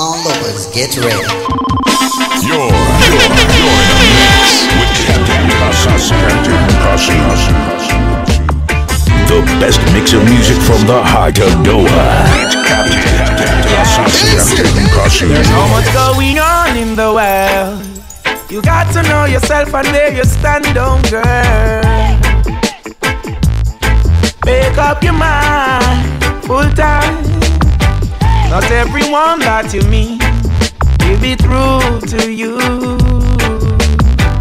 All lovers, get ready. You're, you're, you're in a mix with Captain Casas. Captain Casas. The best mix of music from the heart of Doha. It's Captain, Captain Casas. Captain Casas. There's so much going on in the world. You got to know yourself and where you stand on, girl. Make up your mind, full time. Not everyone that you meet will be true to you.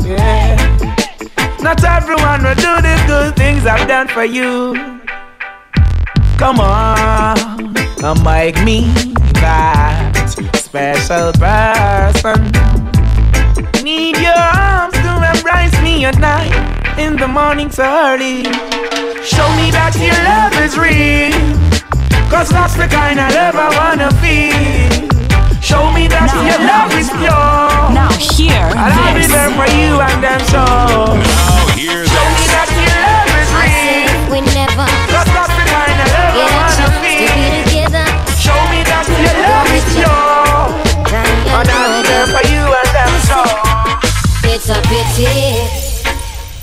Yeah. Not everyone will do the good things I've done for you. Come on, come make me that special person. Need your arms to embrace me at night, in the morning so early. Show me that your love is real. Cause that's the kind I love I wanna be. Show me that Now, your now, love is now. pure. Now hear And I'll be this. there for you and them so. Now hear Show me that your love is I real. said we never Cause that's the kind of I get a wanna chance to be together. Show me that your love is pure. And I'll be there for you and them so. It's a pity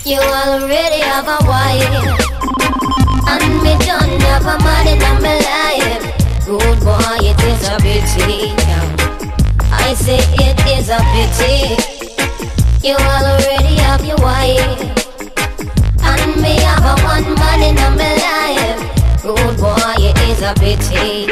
you already have a wife, and me don't have a man in my life. Good boy, it is a pity. I say it is a pity you already have your wife, and me have a one man in my life. Good boy, it is a pity.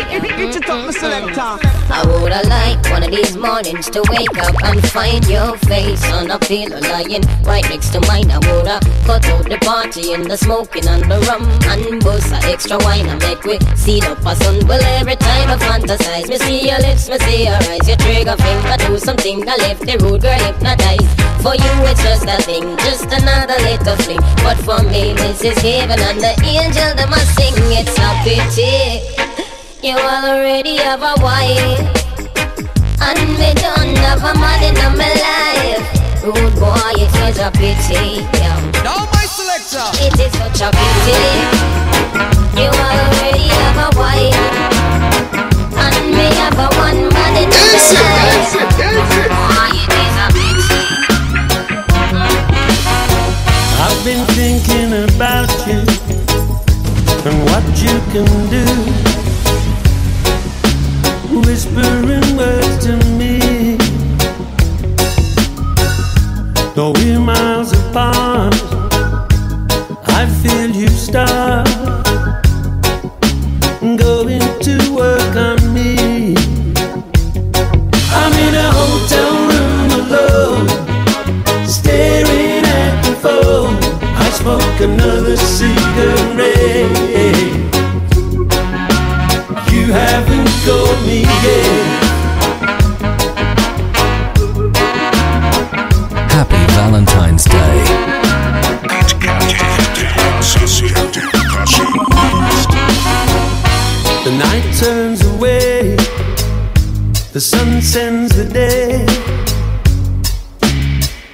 I woulda liked one of these mornings to wake up and find your face on a pillow lying right next to mine. I woulda cut out the party and the smoking and the rum and bust a extra wine and make we see a sun. Well, every time I fantasize, me see your lips, me see your eyes, your trigger finger do something that left the rude girl hypnotized. For you, it's just a thing, just another little fling. But for me, this is heaven and the angel that must sing. It's a pity. You already have a wife. And me don't have a man in my life. Rude boy, it is a pity yeah. Now my selector. It is such a pity. You already have a wife. And me have a one man in my life. Rude boy, it is a pity. I've been thinking about you and what you can do. Whispering words to me, though we're miles apart. I feel you start going to work on me. I'm in a hotel room alone staring at the phone. I smoke another cigarette. Happy Valentine's Day. The night turns away, the sun sends the day,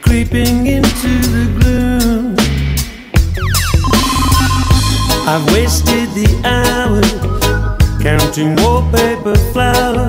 creeping into the gloom. I've wasted the hours counting flowers, thinking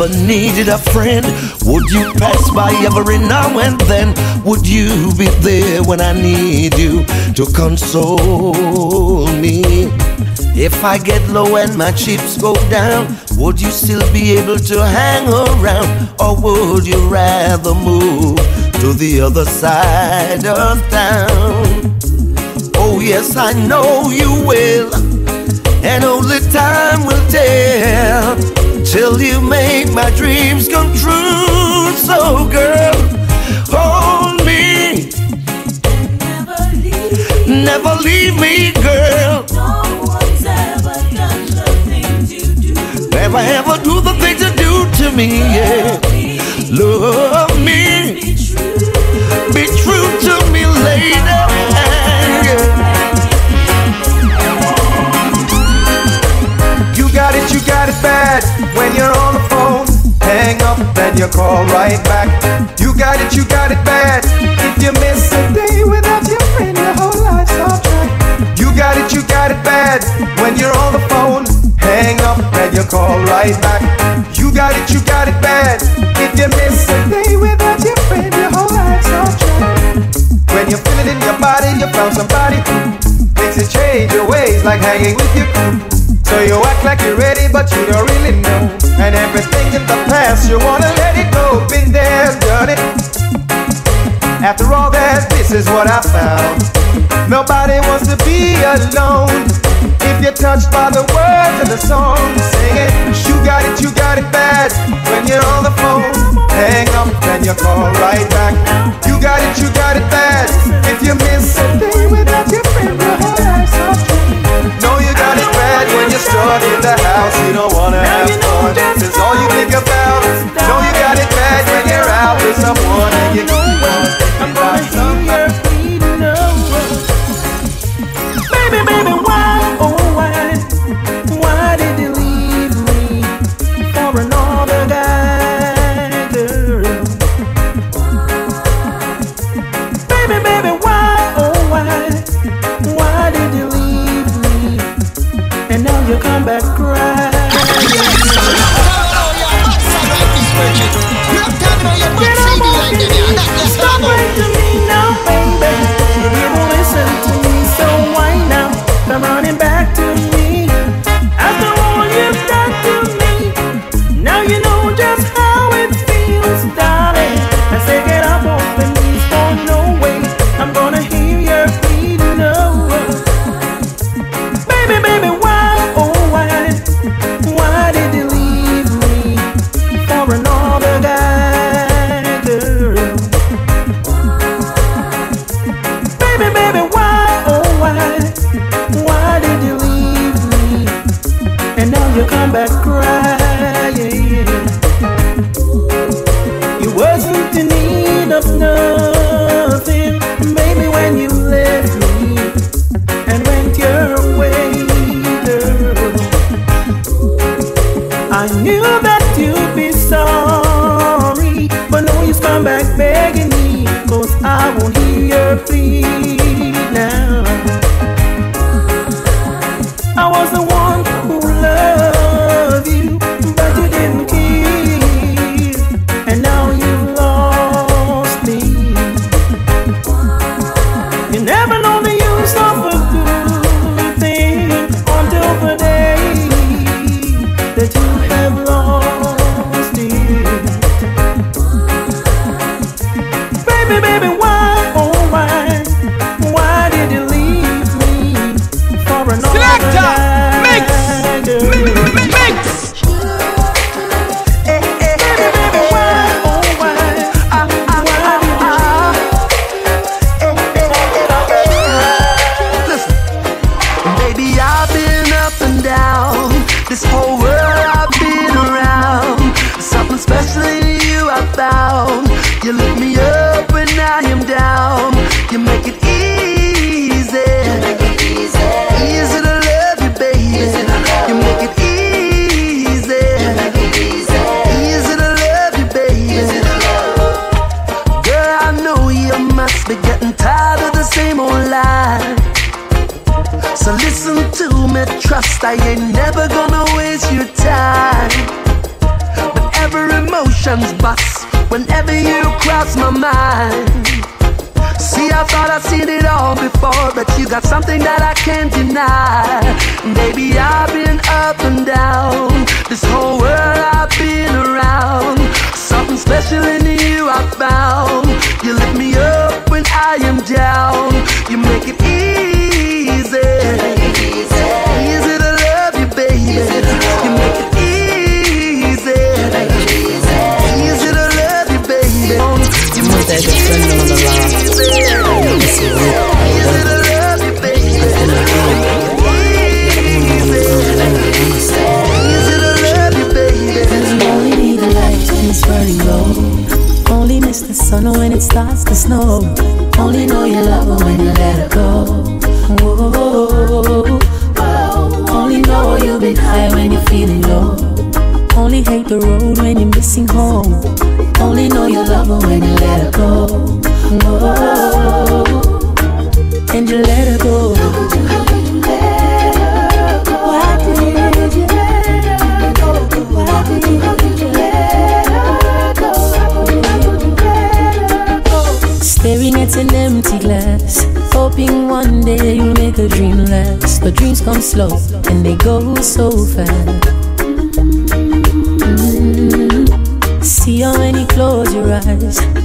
ever needed a friend? Would you pass by every now and then? Would you be there when I need you to console me? If I get low and my chips go down, would you still be able to hang around? Or would you rather move to the other side of town? Oh, yes, I know you will, and only time will tell till you make my dreams come true. So, girl, hold me. Never leave, me, girl. No one's ever done the things you do. Never ever do the things you do to me, yeah. Love. to call right back. You got it, you got it bad. If you miss a day without your friend, your whole life's off track. You got it, you got it bad. When you're on the phone, hang up and you call right back. You got it, you got it bad. If you miss a day without your friend, your whole life's off track. When you feel it in your body, you found somebody who makes you change your ways, like hanging with you. So you act like you're ready, but you don't really know. And everything in the past, you wanna let it go. Been there, done it. After all that, this is what I found. Nobody wants to be alone. If you're touched by the words of the song, sing it. You got it, you got it bad. When you're on the phone, hang up, and you call right back. You got it, you got it bad. If you miss a day without your friend, your whole life's off track. No, you got it bad when you're stuck in the house. You don't wanna have fun. It's all you think about. No, you got it bad when you're out with someone and you keep on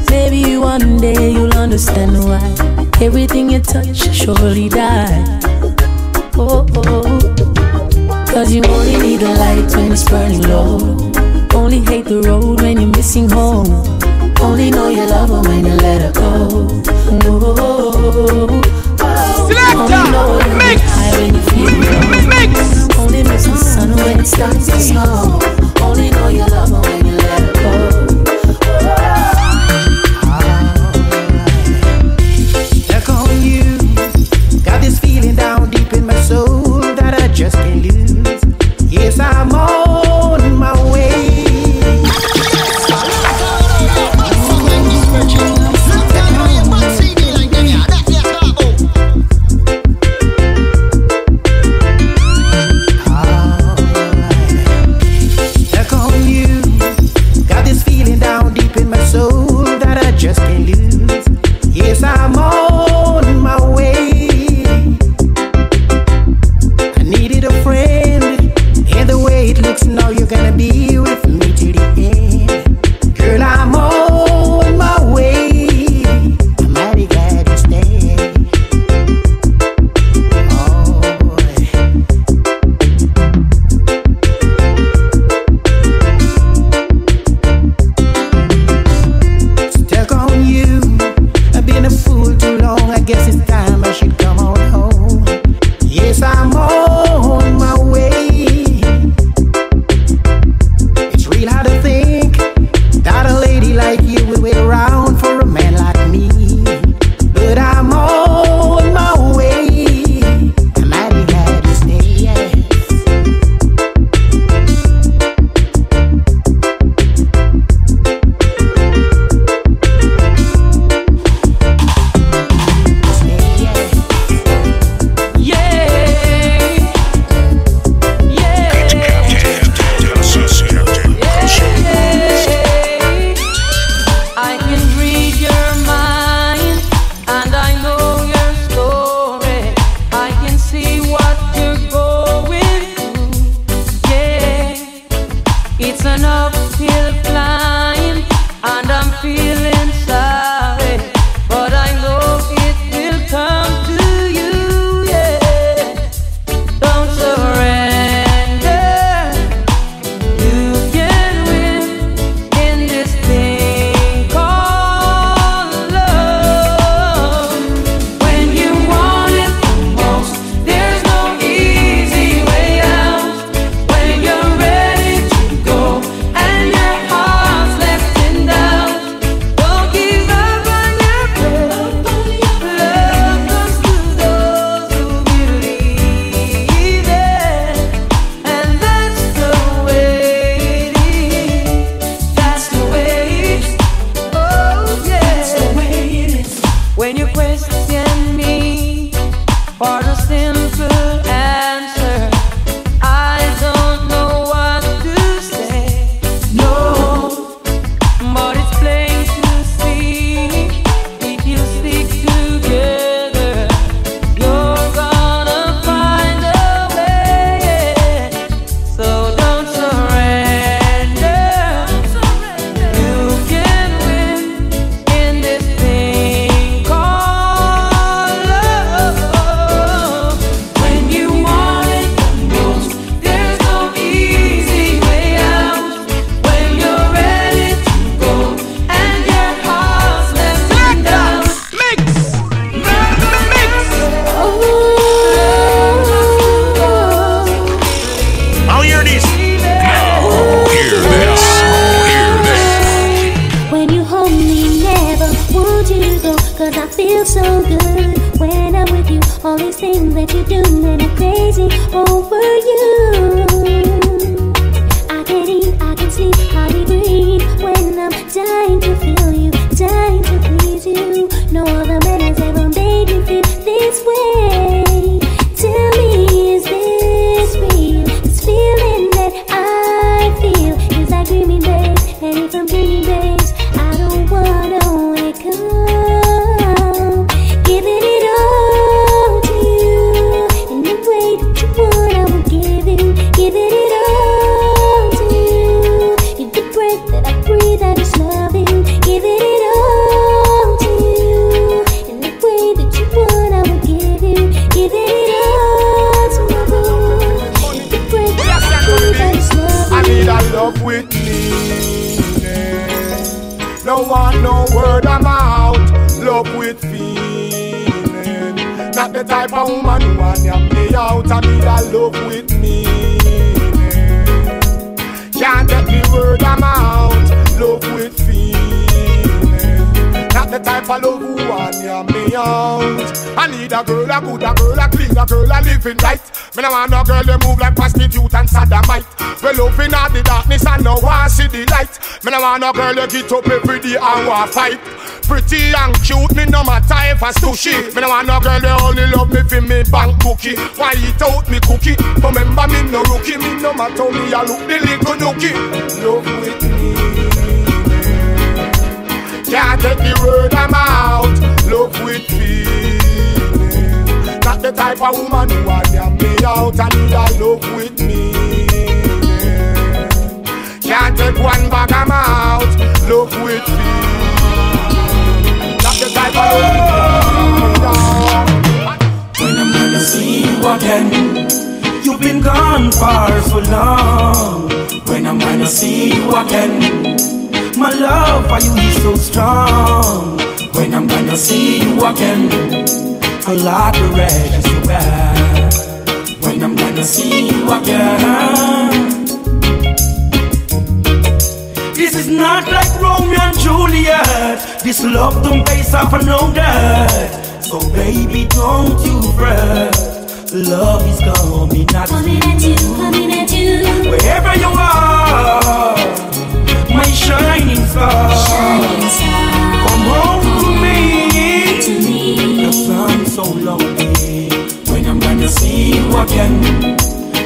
Maybe one day you'll understand why everything you touch surely die. Oh, oh, oh. Cause you only need the light when it's burning low. Only hate the road when you're missing home. Only know you love her when you let her go. Oh, oh, oh. oh, oh Selector, mix, mix. Only miss the sun when it starts to snow. Only know you love her want no girl they get up every day and want fight. Pretty and cute, me no matter if I sushi. Me no want no girl they only love me for me bank bookie. Why eat out me cookie? Remember me no rookie, me no matter me I look the little nookie. Love with me. Can't take the word I'm out. Love with feeling. Not the type of woman who want me out and need a love with me. Can't take one bag of mouth. Love with me. Not the type of When I'm gonna see you again. You've been gone far so long. When I'm gonna see you again. My love for you is so strong. When I'm gonna see you again. A lot of red as you back. When I'm gonna see you again. Not like Romeo and Juliet. This love don't base off of no debt. So baby, don't you fret. Love is coming at Coming at you, coming at you. Wherever you are, my shining star. Shining star. Come home to me. To me. Cause I'm so lonely. When I'm gonna see you again.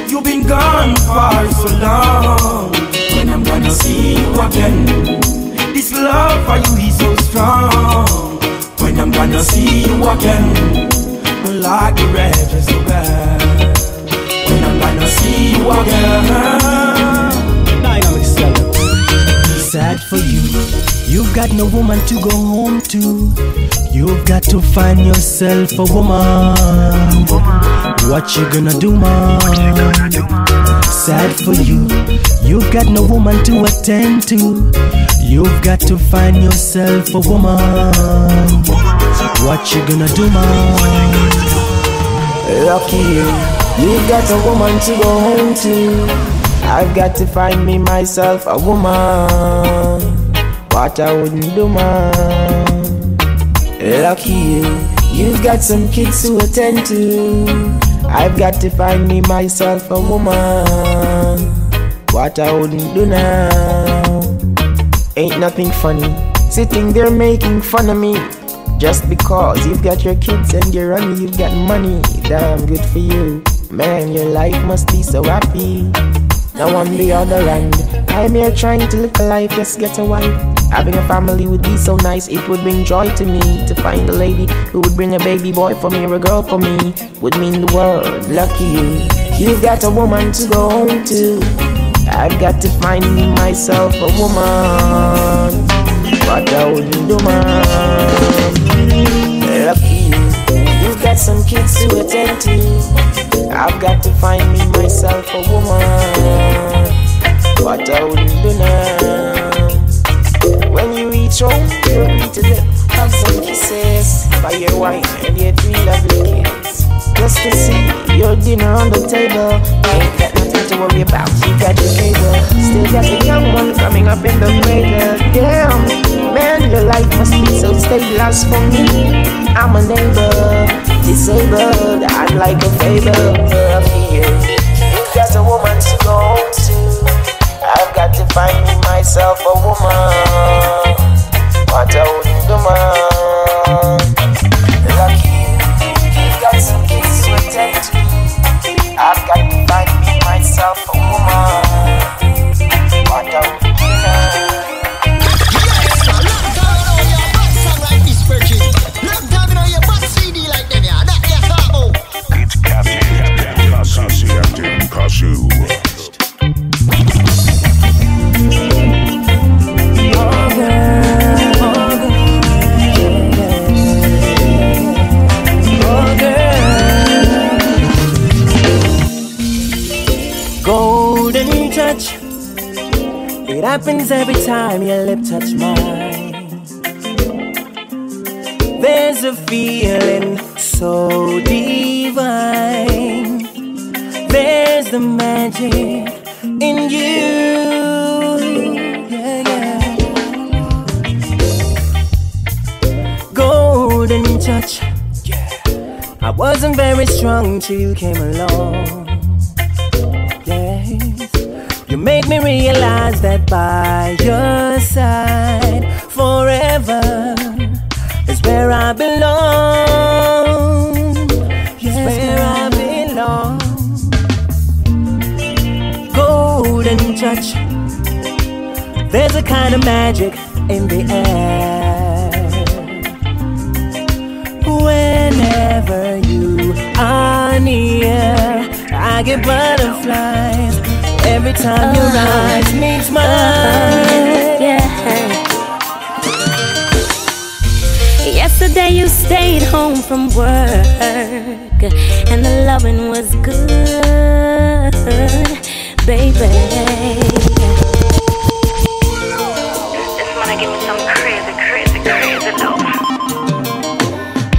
You've been gone far so long. Gonna see you again. This love for you is so strong. When I'm gonna see you again. Like the red is so bad. When I'm gonna see you again. Dynamic seller. Sad for you. You've got no woman to go home to. You've got to find yourself a woman. What you gonna do, man? Sad for you. You've got no woman to attend to. You've got to find yourself a woman. What you gonna do, man? Lucky you, you've got a woman to go home to. I've got to find me myself a woman. What I wouldn't do, man. Lucky you, you've got some kids to attend to. I've got to find me myself a woman. What I wouldn't do now. Ain't nothing funny. Sitting there making fun of me. Just because you've got your kids and you're on you've got money. Damn good for you. Man, your life must be so happy. Now on the other hand, I'm here trying to live a life, just get a wife. Having a family would be so nice, it would bring joy to me to find a lady who would bring a baby boy for me or a girl for me. Would mean the world, lucky you. You've got a woman to go home to. I've got to find me myself a woman. What I wouldn't do, man. Lucky you. You've got some kids to attend to. I've got to find me myself a woman. What I wouldn't do now. When you reach home, you agree to them. Have some kisses by your wife and your three lovely kids. Just to see your dinner on the table. Ain't got nothing to worry about. You got your cable. Still got the young one coming up in the cradle. Damn, man, your life must be so stable as for me. I'm a neighbor, disabled. I'd like a favor of you. You got a woman to go home to. I've got to find me myself a woman. What I wouldn't do, man. Lucky you, you've got some kids to attend to. I've got to find me myself a woman. Happens every time your lip touch mine. There's a feeling so divine. There's the magic in you. Yeah, yeah. Golden touch. I wasn't very strong till you came along. Made me realize that by your side forever is where I belong. Yes, where I belong. Golden touch. There's a kind of magic in the air. Whenever you are near, I get butterflies every time your oh, eyes meet mine. Yeah. Yesterday you stayed home from work and the loving was good, baby. Just wanna give me some crazy, crazy, crazy love.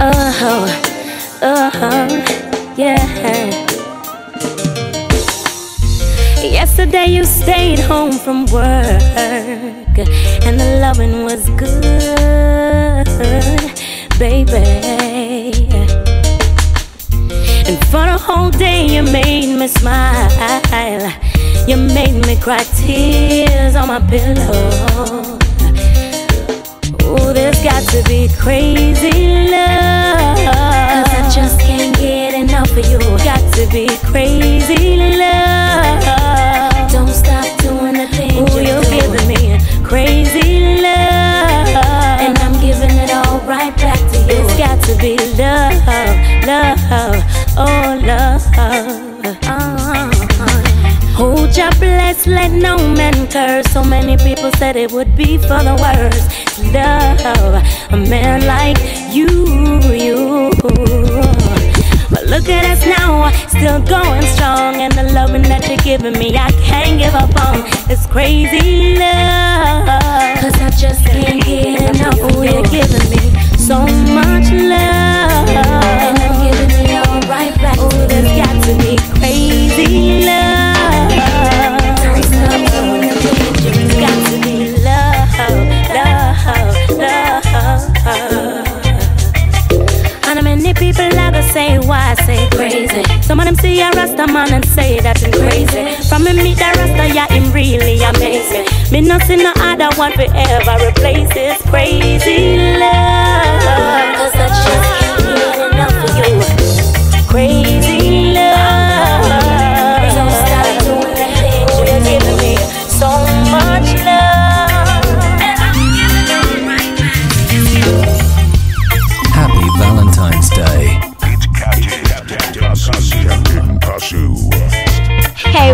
Oh, oh, yeah. Yesterday you stayed home from work and the loving was good, baby. And for the whole day you made me smile. You made me cry tears on my pillow. Oh, there's got to be crazy love. Cause I just can't get enough of you. Got to be crazy love. Crazy love. And I'm giving it all right back to you. It's got to be love, love, oh love. Oh. Hold your bless, let no man curse. So many people said it would be for the worst. Love a man like you, you. Look at us now, still going strong. And the loving that you're giving me, I can't give up on. It's crazy love. Cause I just can't get enough. Oh, you're giving me so much love. And I'm giving it all right back. Oh, there's got to be crazy love. Don't stop doing the things you It's got to be love, love, love. And many people ever say why crazy. Some of them see a Rasta man and say that I'm crazy. From me meet the Rasta, yeah, him really amaze me. Not see no other one forever replace this crazy love. Cause I just can't get enough of you. Crazy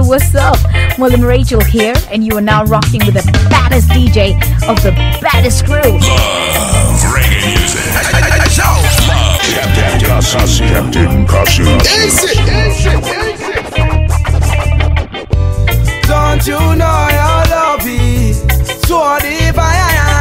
what's up? William Rachel here, and you are now rocking with the baddest DJ of the baddest crew. Love reggae music. Love Captain Kasu. Captain Kasu. Don't you know your love is so divine?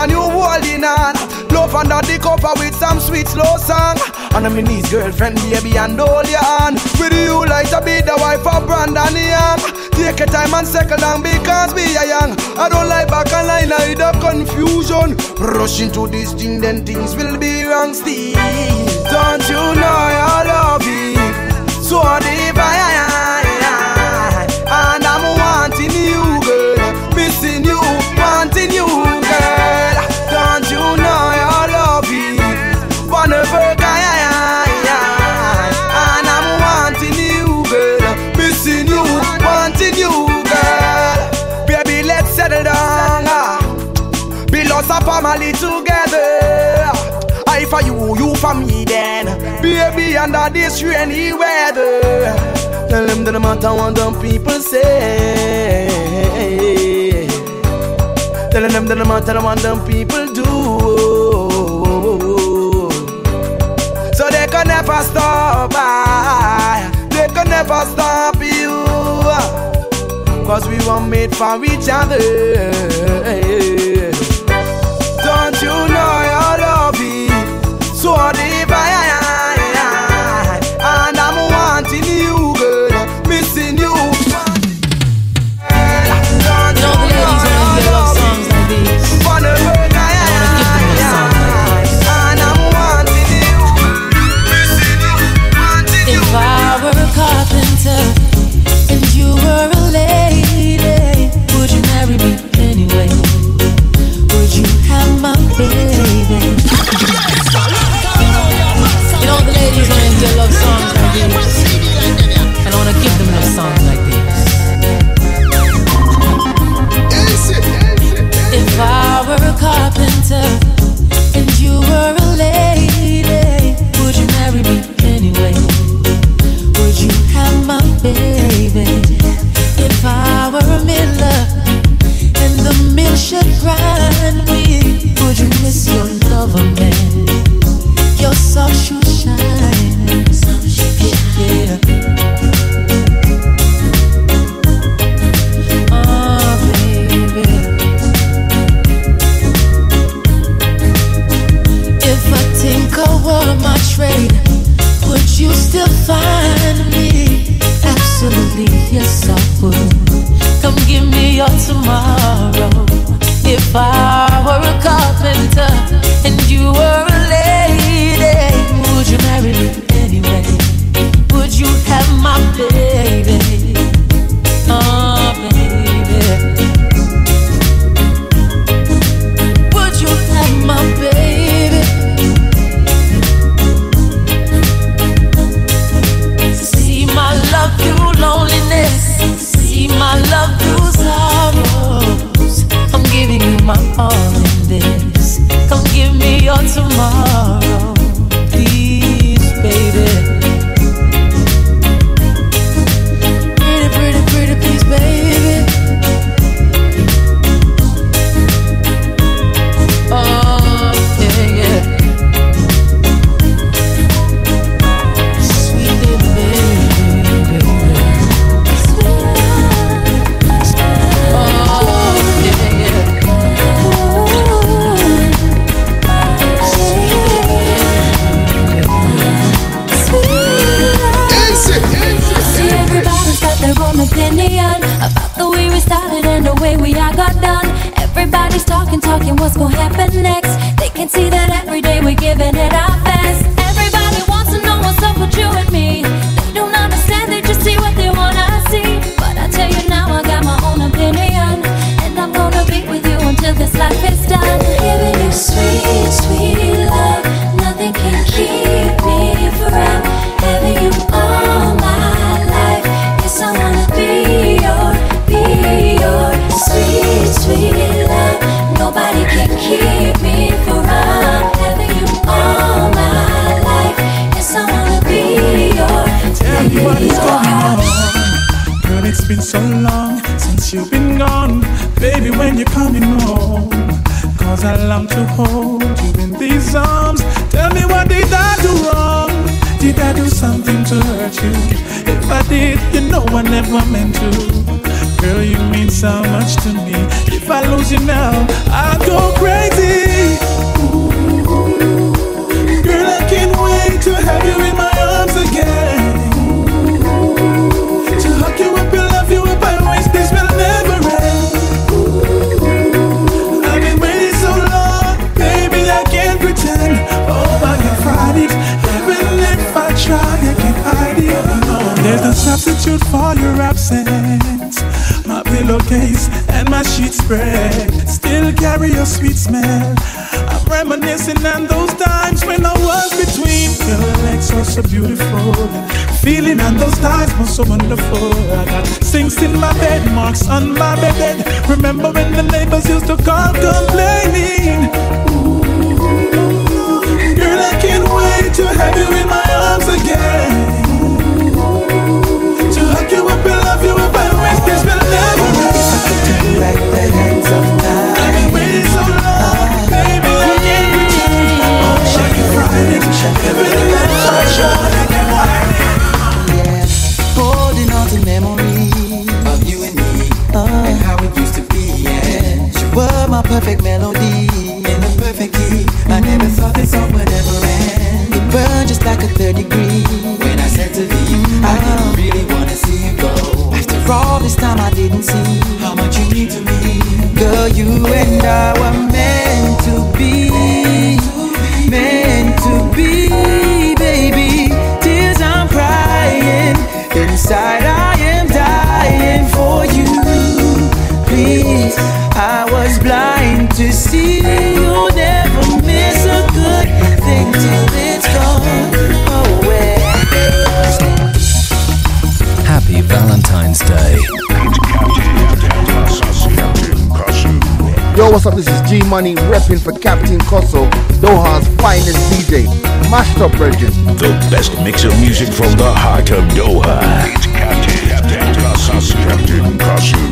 And you holding on. Love under the cover with some sweet slow song. And I'm his girlfriend, baby, and hold your hand. With you like to be the wife of Brandon Young. Take your time and settle down because we are young. I don't like back and line, I the confusion. Rush into this thing, then things will be wrong still. Don't you know your love is so divine? under this rainy weather. Tell them that no matter what them people say. Tell them that no matter what them people do. So they can never stop. I. They can never stop you. Ah. Cause we were made for each other. still carry your sweet smell. I'm reminiscing on those times when I was between your legs, oh so beautiful. Feeling on those times was so wonderful. I got sinks in my bed, marks on my bed. Remember when the neighbors used to come complaining? Ooh, girl, I can't wait to have you in my arms again. passion. Everything got passion. Yeah, holding on to memories of you and me uh, how we used to be. Yeah, you were my perfect melody in the perfect key. I never thought this song would ever end. It burned just like a third degree. When I said to you, I didn't really wanna see you go. After all this time, I didn't see how much you mean to me, girl. You and I were. Day. Yo, what's up? This is G Money repping for Captain Koso, Doha's finest DJ, mashed up version. The best mix of music from the heart of Doha. It's Captain, Captain Captain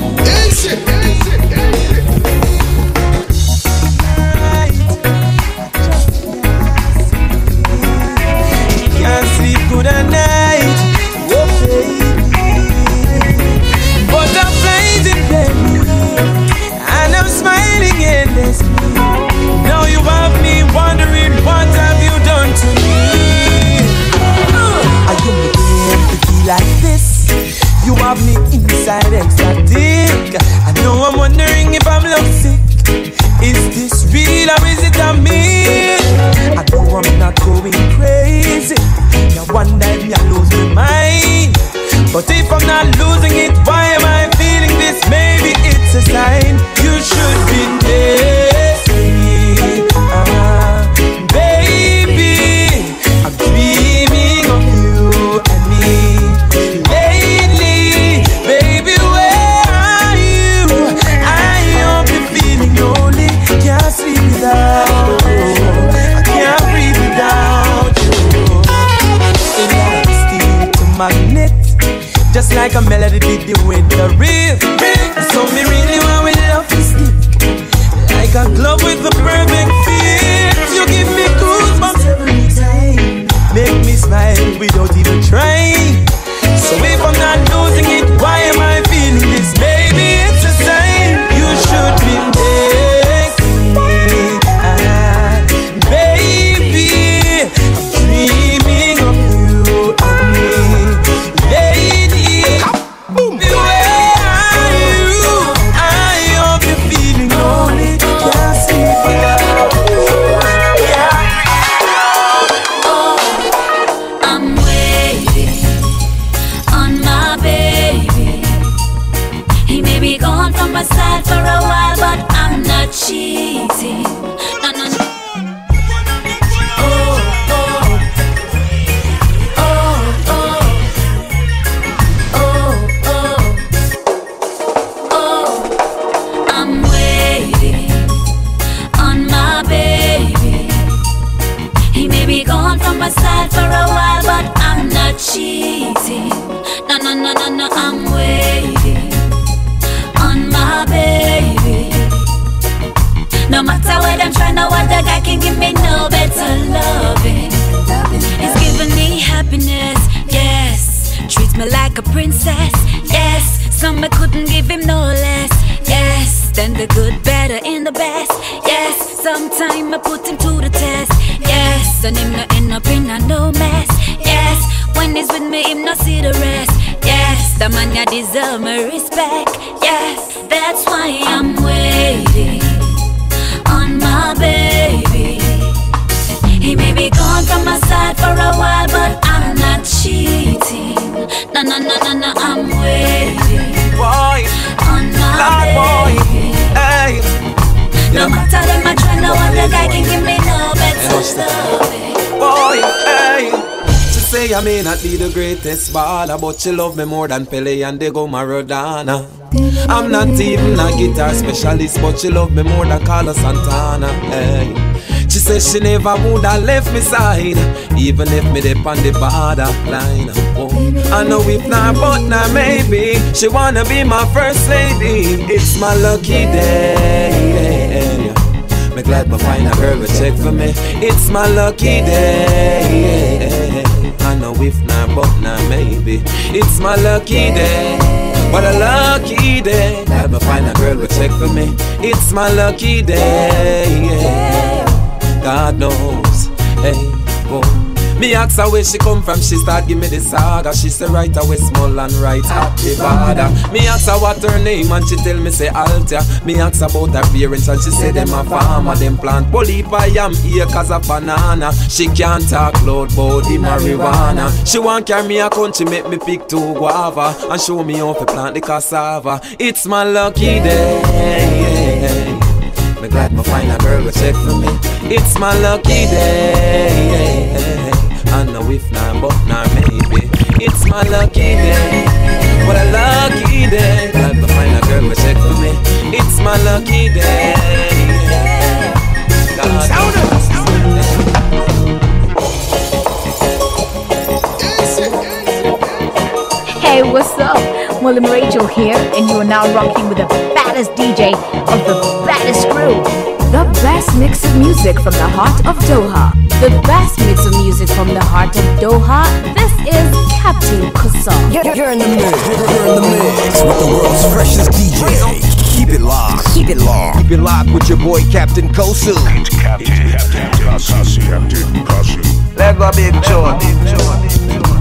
baller, but she love me more than Pele and Diego Maradona. I'm not even a guitar specialist, but she love me more than Carlos Santana. Hey. She says she never would have left me side, even if me dip on the borderline. Oh, I know if not, but not maybe. She wanna be my first lady. It's my lucky day. Me glad my find a girl will check for me. It's my lucky day and if, nah, but, nah, maybe. It's my lucky day. What a lucky day that me find a girl will check for me. It's my lucky day. God knows, hey boy. Me ask her where she come from, she start give me the saga. She say right away small and right happy border. Me ask her what her name and she tell me say Altia. Me ask about her parents and she say them a farmer. Them plant polypa yam acres of banana. She can't talk loud about the marijuana. She want carry me a country make me pick two guava and show me how to plant the cassava. It's my lucky day. Me glad me find a girl who check for me. It's my lucky day. I know if not, but not maybe. It's my lucky day. What a lucky day. Glad to find a girl who check for me. It's my lucky day. God. Hey, what's up? William Rachel here, and you are now rocking with the baddest DJ of the baddest crew. The best mix of music from the heart of Doha. The best mix of music from the heart of Doha. This is Captain Kusar. You're, you're in the mix. You're in the mix with the world's freshest DJ. Keep it locked. Keep it locked. Keep it locked with your boy Captain Kosu. It's Captain, Captain Kasasi. Captain Kasu. Let go big Joe.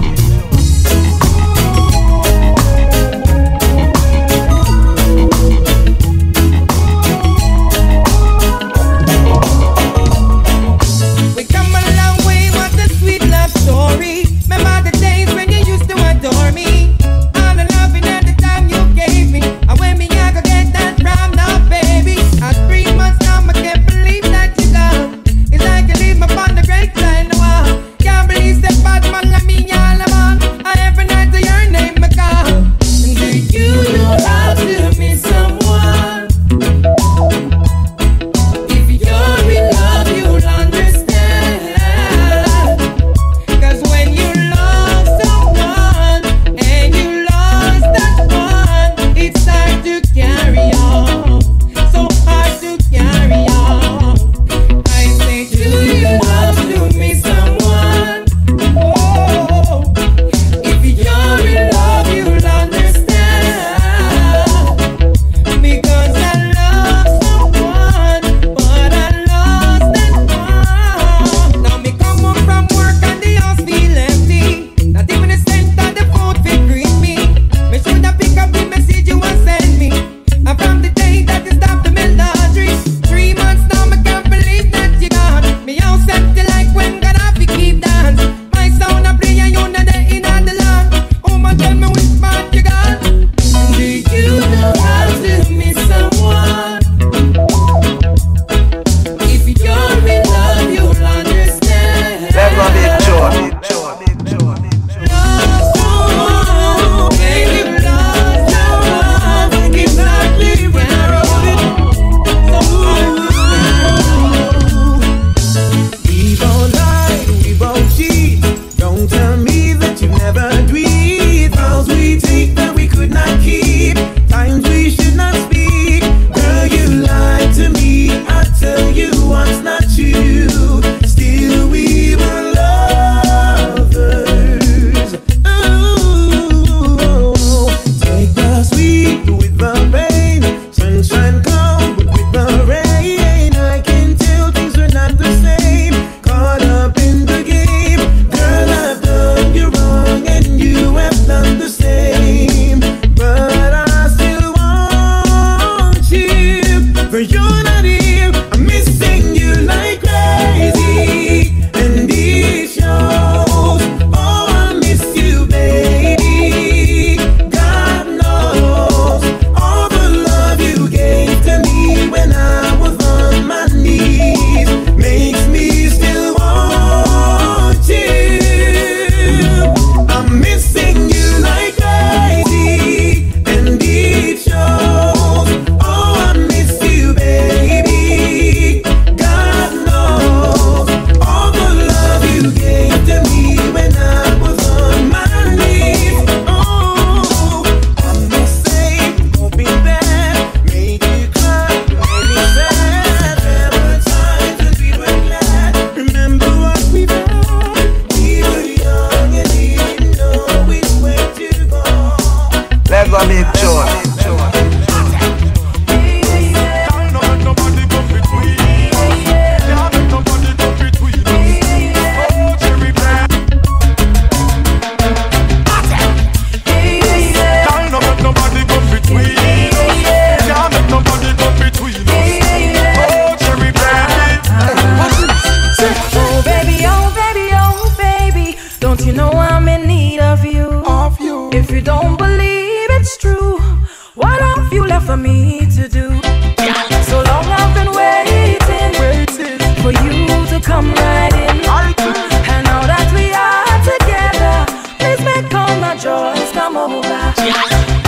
all my joys come over. Yeah.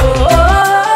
Oh, oh, oh.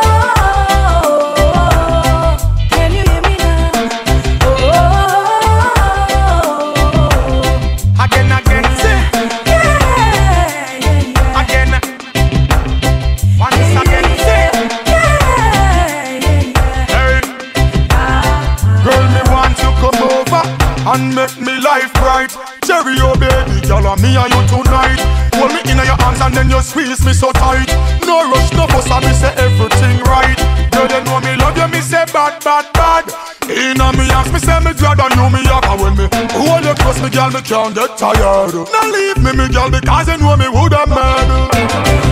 girl, me can't get tired. Now leave me, me girl, because you know me woulda mad.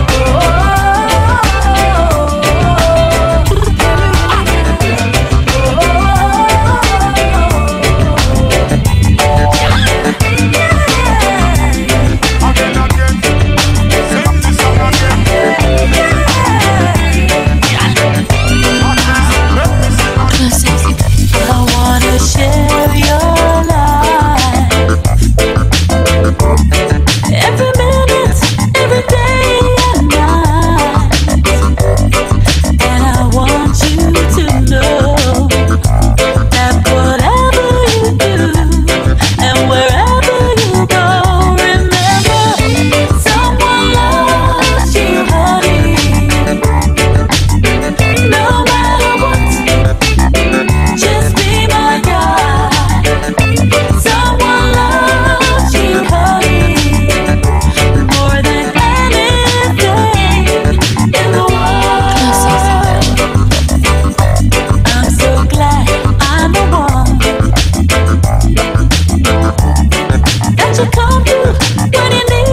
Got an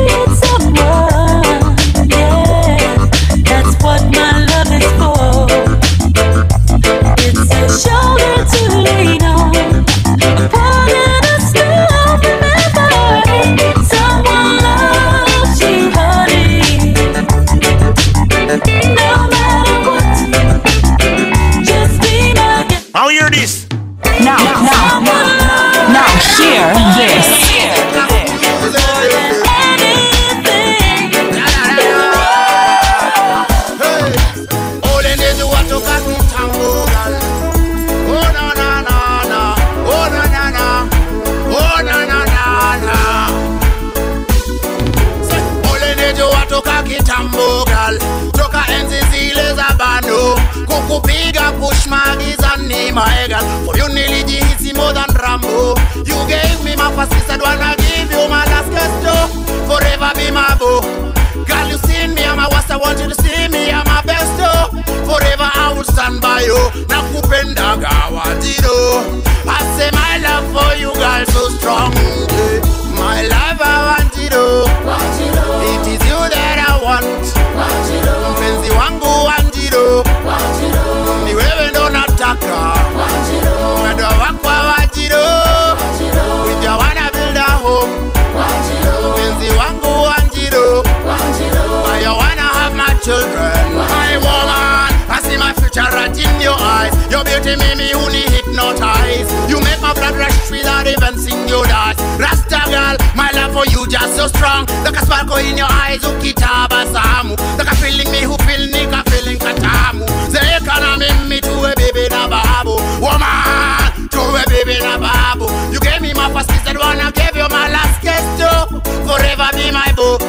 the maybe who need hypnotize. You make my blood rush without even seeing you die. Rasta girl, my love for you just so strong. Like a sparkle in your eyes, ukitaba samu. Like a feeling me who feel nika feeling katamu. They economy me to a baby na babu. Woman, to a baby na babu. You gave me my first kiss that one, I gave you my last kiss too. Forever be my boo.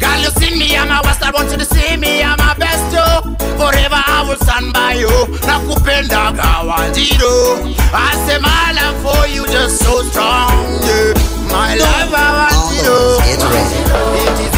Girl, you see me, I'm a bastard, want you to see me, I'm a best too forever I will stand by you. Nakupenda gawa zero. I say my love for you just so strong. Yeah. My love I want zero. It is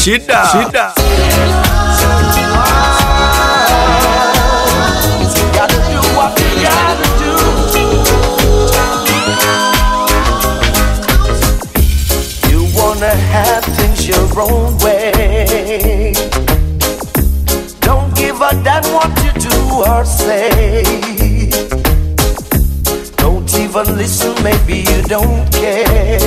shida, shida. You wanna have things your own way. Don't give a damn what you do or say. Don't even listen, maybe you don't care.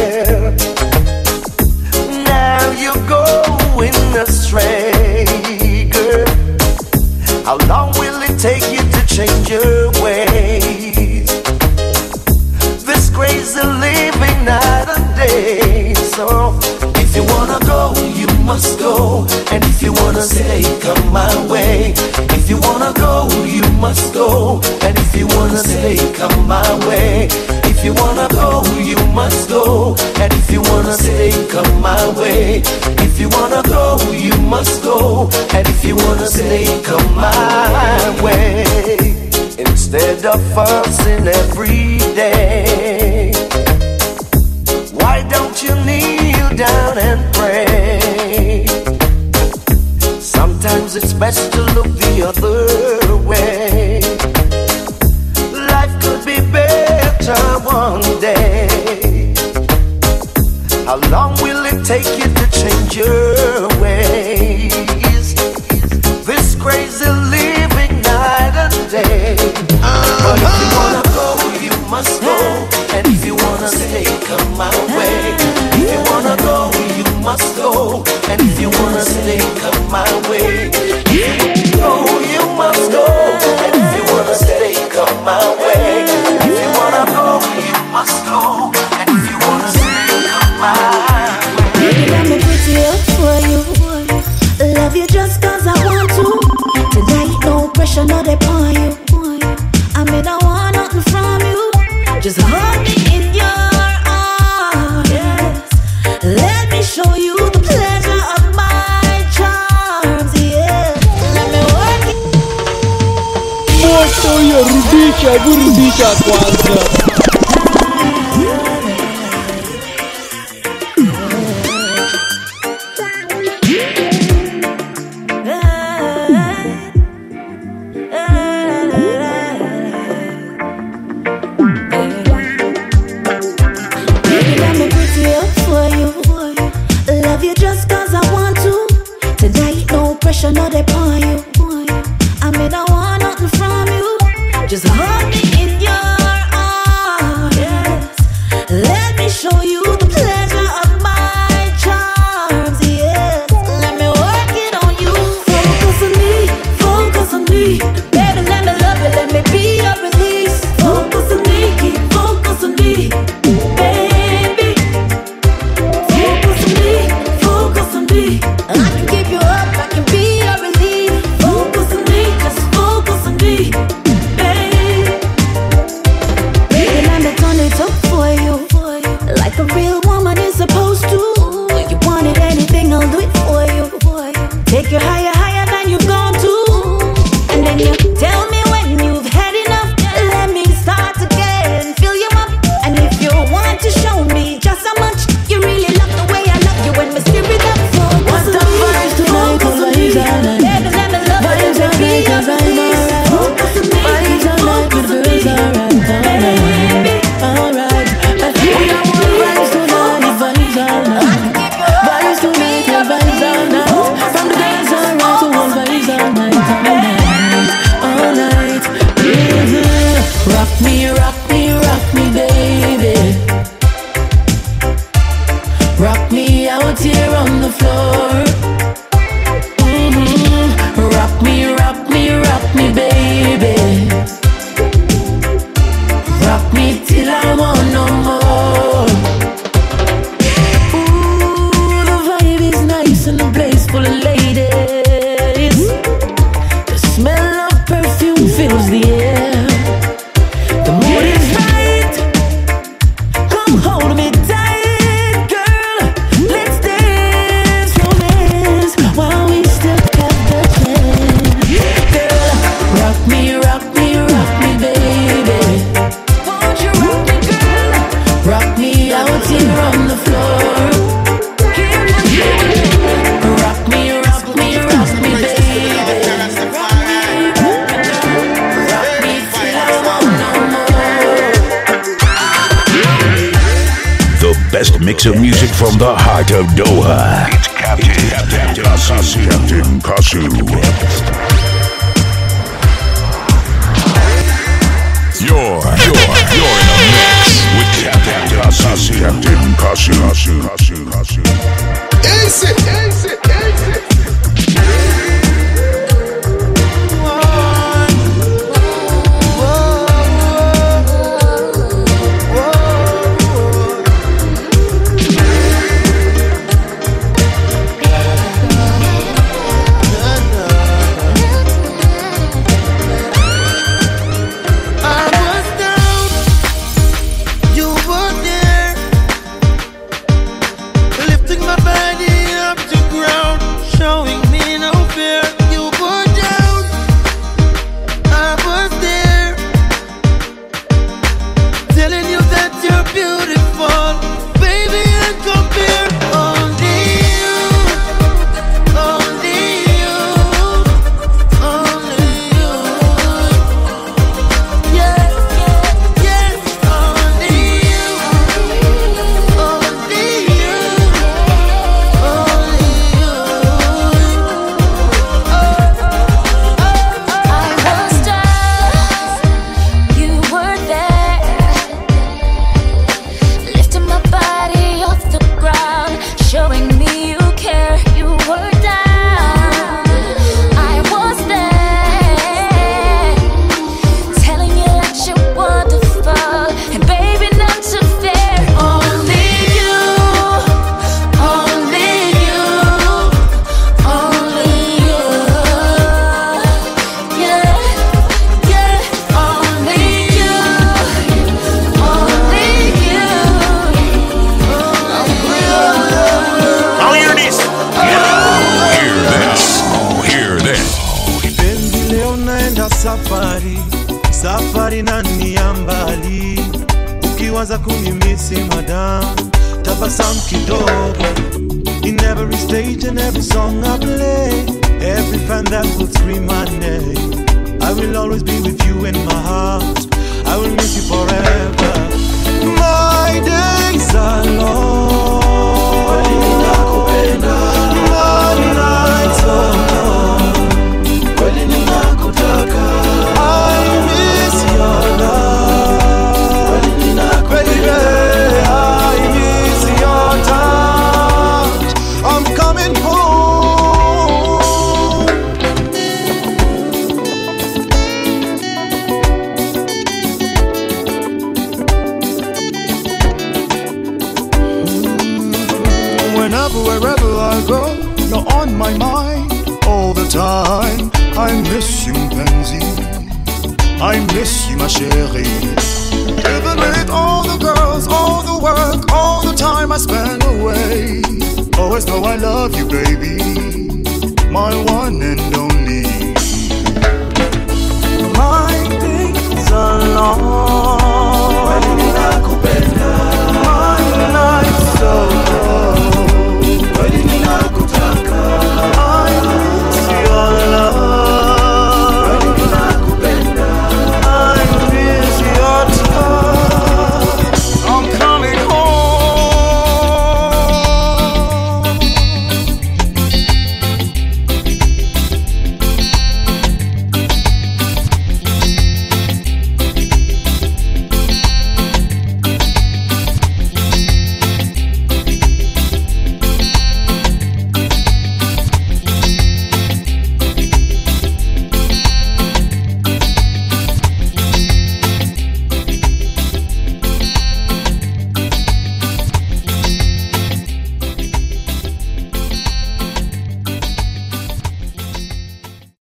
must go. And if you wanna stay, come my way. If you wanna go, you must go. And if you wanna stay, come my way. If you wanna go, you must go. And if you wanna stay, come my way. If you wanna go, you must go. And if you wanna stay, come my way. Instead of fussing every day, why don't you kneel down and pray? Sometimes it's best to look the other way. Life could be better one day. How long will it take you to change your ways? This crazy living night and day. But if you wanna go, you must go. And if you wanna stay, come my way. If you wanna go, you must go my way.